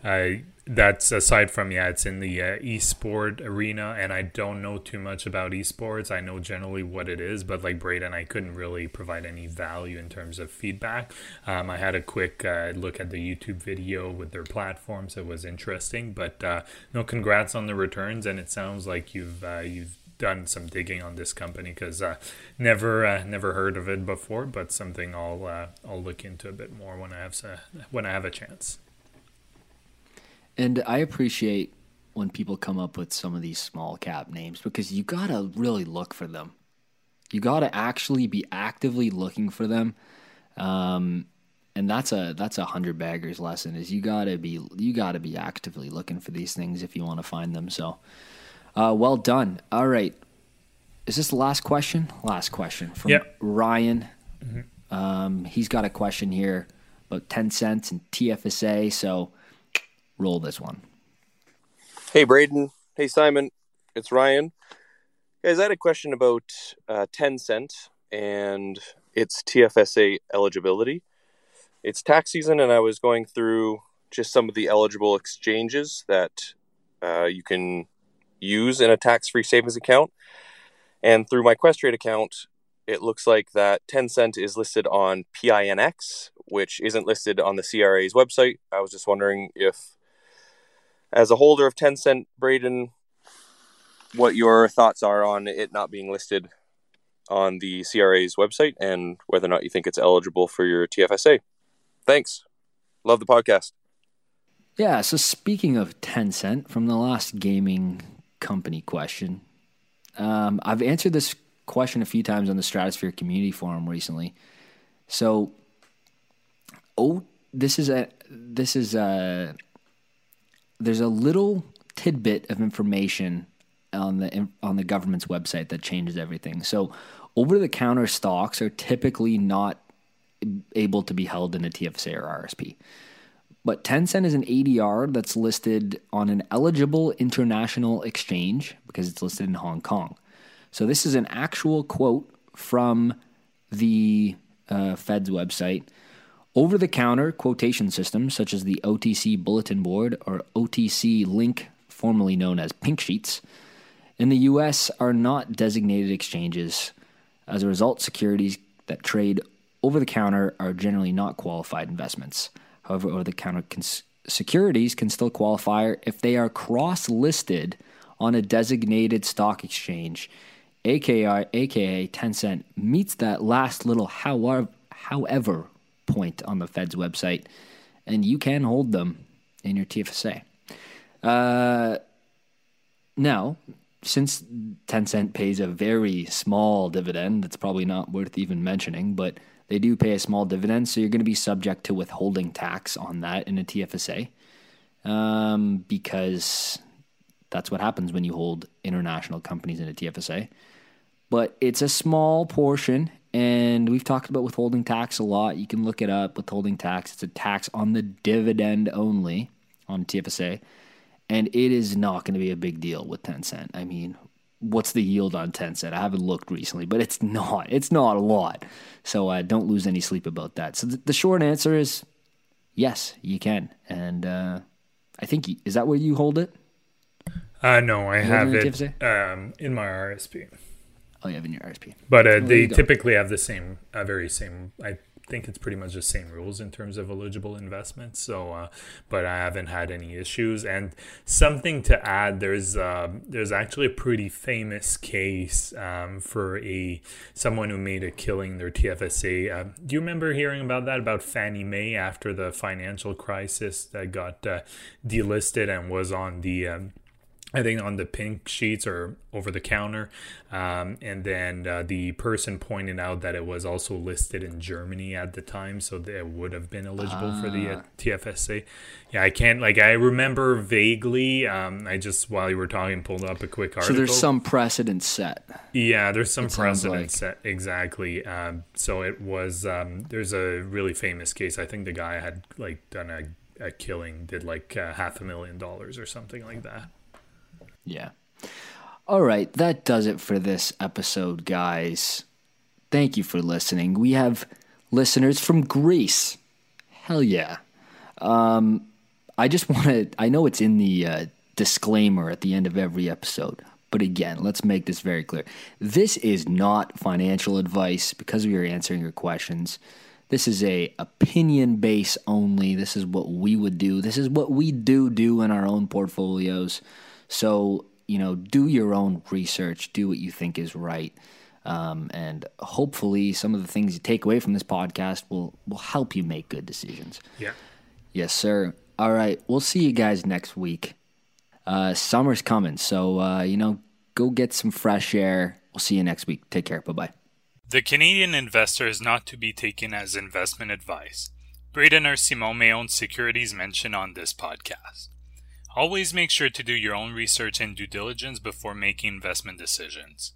I that's aside from yeah, it's in the uh, esport arena, and I don't know too much about esports. I know generally what it is, but like Braden, I couldn't really provide any value in terms of feedback. Um, I had a quick uh, look at the YouTube video with their platforms; it was interesting. But uh, no, congrats on the returns, and it sounds like you've uh, you've done some digging on this company because uh, never uh, never heard of it before, but something I'll uh, I'll look into a bit more when I have when I have a chance. And I appreciate when people come up with some of these small cap names because you gotta really look for them. You gotta actually be actively looking for them. Um, and that's a that's a hundred baggers lesson is you gotta be you gotta be actively looking for these things if you want to find them. So uh, well done. All right. Is this the last question? Last question from yep. Ryan. Mm-hmm. Um, he's got a question here about Tencent and TFSA. So roll this one. Hey, Braden. Hey, Simon. It's Ryan. Guys, I had a question about uh, Tencent and its TFSA eligibility. It's tax season, and I was going through just some of the eligible exchanges that uh, you can use in a tax-free savings account. And through my Questrade account, it looks like that Tencent is listed on PINX, which isn't listed on the CRA's website. I was just wondering if, as a holder of Tencent, Braden, what your thoughts are on it not being listed on the CRA's website and whether or not you think it's eligible for your TFSA. Thanks. Love the podcast. Yeah, so speaking of Tencent, from the last gaming company question. Um, I've answered this question a few times on the Stratosphere Community Forum recently. So, oh, this is a this is a there's a little tidbit of information on the on the government's website that changes everything. So, over the counter stocks are typically not able to be held in a TFSA or RSP. But Tencent is an ADR that's listed on an eligible international exchange because it's listed in Hong Kong. So this is an actual quote from the uh, Fed's website. Over the counter quotation systems such as the OTC Bulletin Board or OTC Link, formerly known as Pink Sheets, in the US are not designated exchanges. As a result, securities that trade over the counter are generally not qualified investments. However, over the counter cons- securities can still qualify if they are cross listed on a designated stock exchange. AKR AKA, Tencent meets that last little however, however point on the Fed's website, and you can hold them in your TFSA. Uh, now, since Tencent pays a very small dividend, that's probably not worth even mentioning, but they do pay a small dividend, so you're going to be subject to withholding tax on that in a TFSA um, because that's what happens when you hold international companies in a TFSA. But it's a small portion, and we've talked about withholding tax a lot. You can look it up. Withholding tax, it's a tax on the dividend only on TFSA, and it is not going to be a big deal with Tencent. I mean, what's the yield on Tencent? I haven't looked recently, but it's not. It's not a lot. So uh, don't lose any sleep about that. So th- the short answer is yes, you can. And uh, I think is that where you hold it? Uh, no, I you have it um, in my RSP. Oh, you have in your RSP. But uh, they typically have the same, uh, very same. I think it's pretty much the same rules in terms of eligible investments. So, uh, but I haven't had any issues. And something to add: there's uh, there's actually a pretty famous case um, for a someone who made a killing their TFSA. Uh, do you remember hearing about that about Fannie Mae after the financial crisis that got uh, delisted and was on the um, I think on the pink sheets or over the counter. Um, and then uh, the person pointed out that it was also listed in Germany at the time, so it would have been eligible for the uh, TFSA. Yeah, I can't, like, I remember vaguely. Um, I just, while you were talking, pulled up a quick article. So there's some precedent set. Yeah, there's some It precedent like. set. Exactly. Um, so it was, um, there's a really famous case. I think the guy had, like, done a, a killing, did like uh, half a million dollars or something like that. Yeah. All right, that does it for this episode, guys. Thank you for listening. We have listeners from Greece. Hell yeah. Um, I just want to, I know it's in the uh, disclaimer at the end of every episode, but again, let's make this very clear. This is not financial advice because we are answering your questions. This is a opinion base only. This is what we would do. This is what we do do in our own portfolios. So, you know, do your own research, do what you think is right. Um, and hopefully some of the things you take away from this podcast will, will help you make good decisions. Yeah. Yes, sir. All right. We'll see you guys next week. Uh, summer's coming. So, uh, you know, go get some fresh air. We'll see you next week. Take care. Bye bye. The Canadian investor is not to be taken as investment advice. Braden or Simon may own securities mentioned on this podcast. Always make sure to do your own research and due diligence before making investment decisions.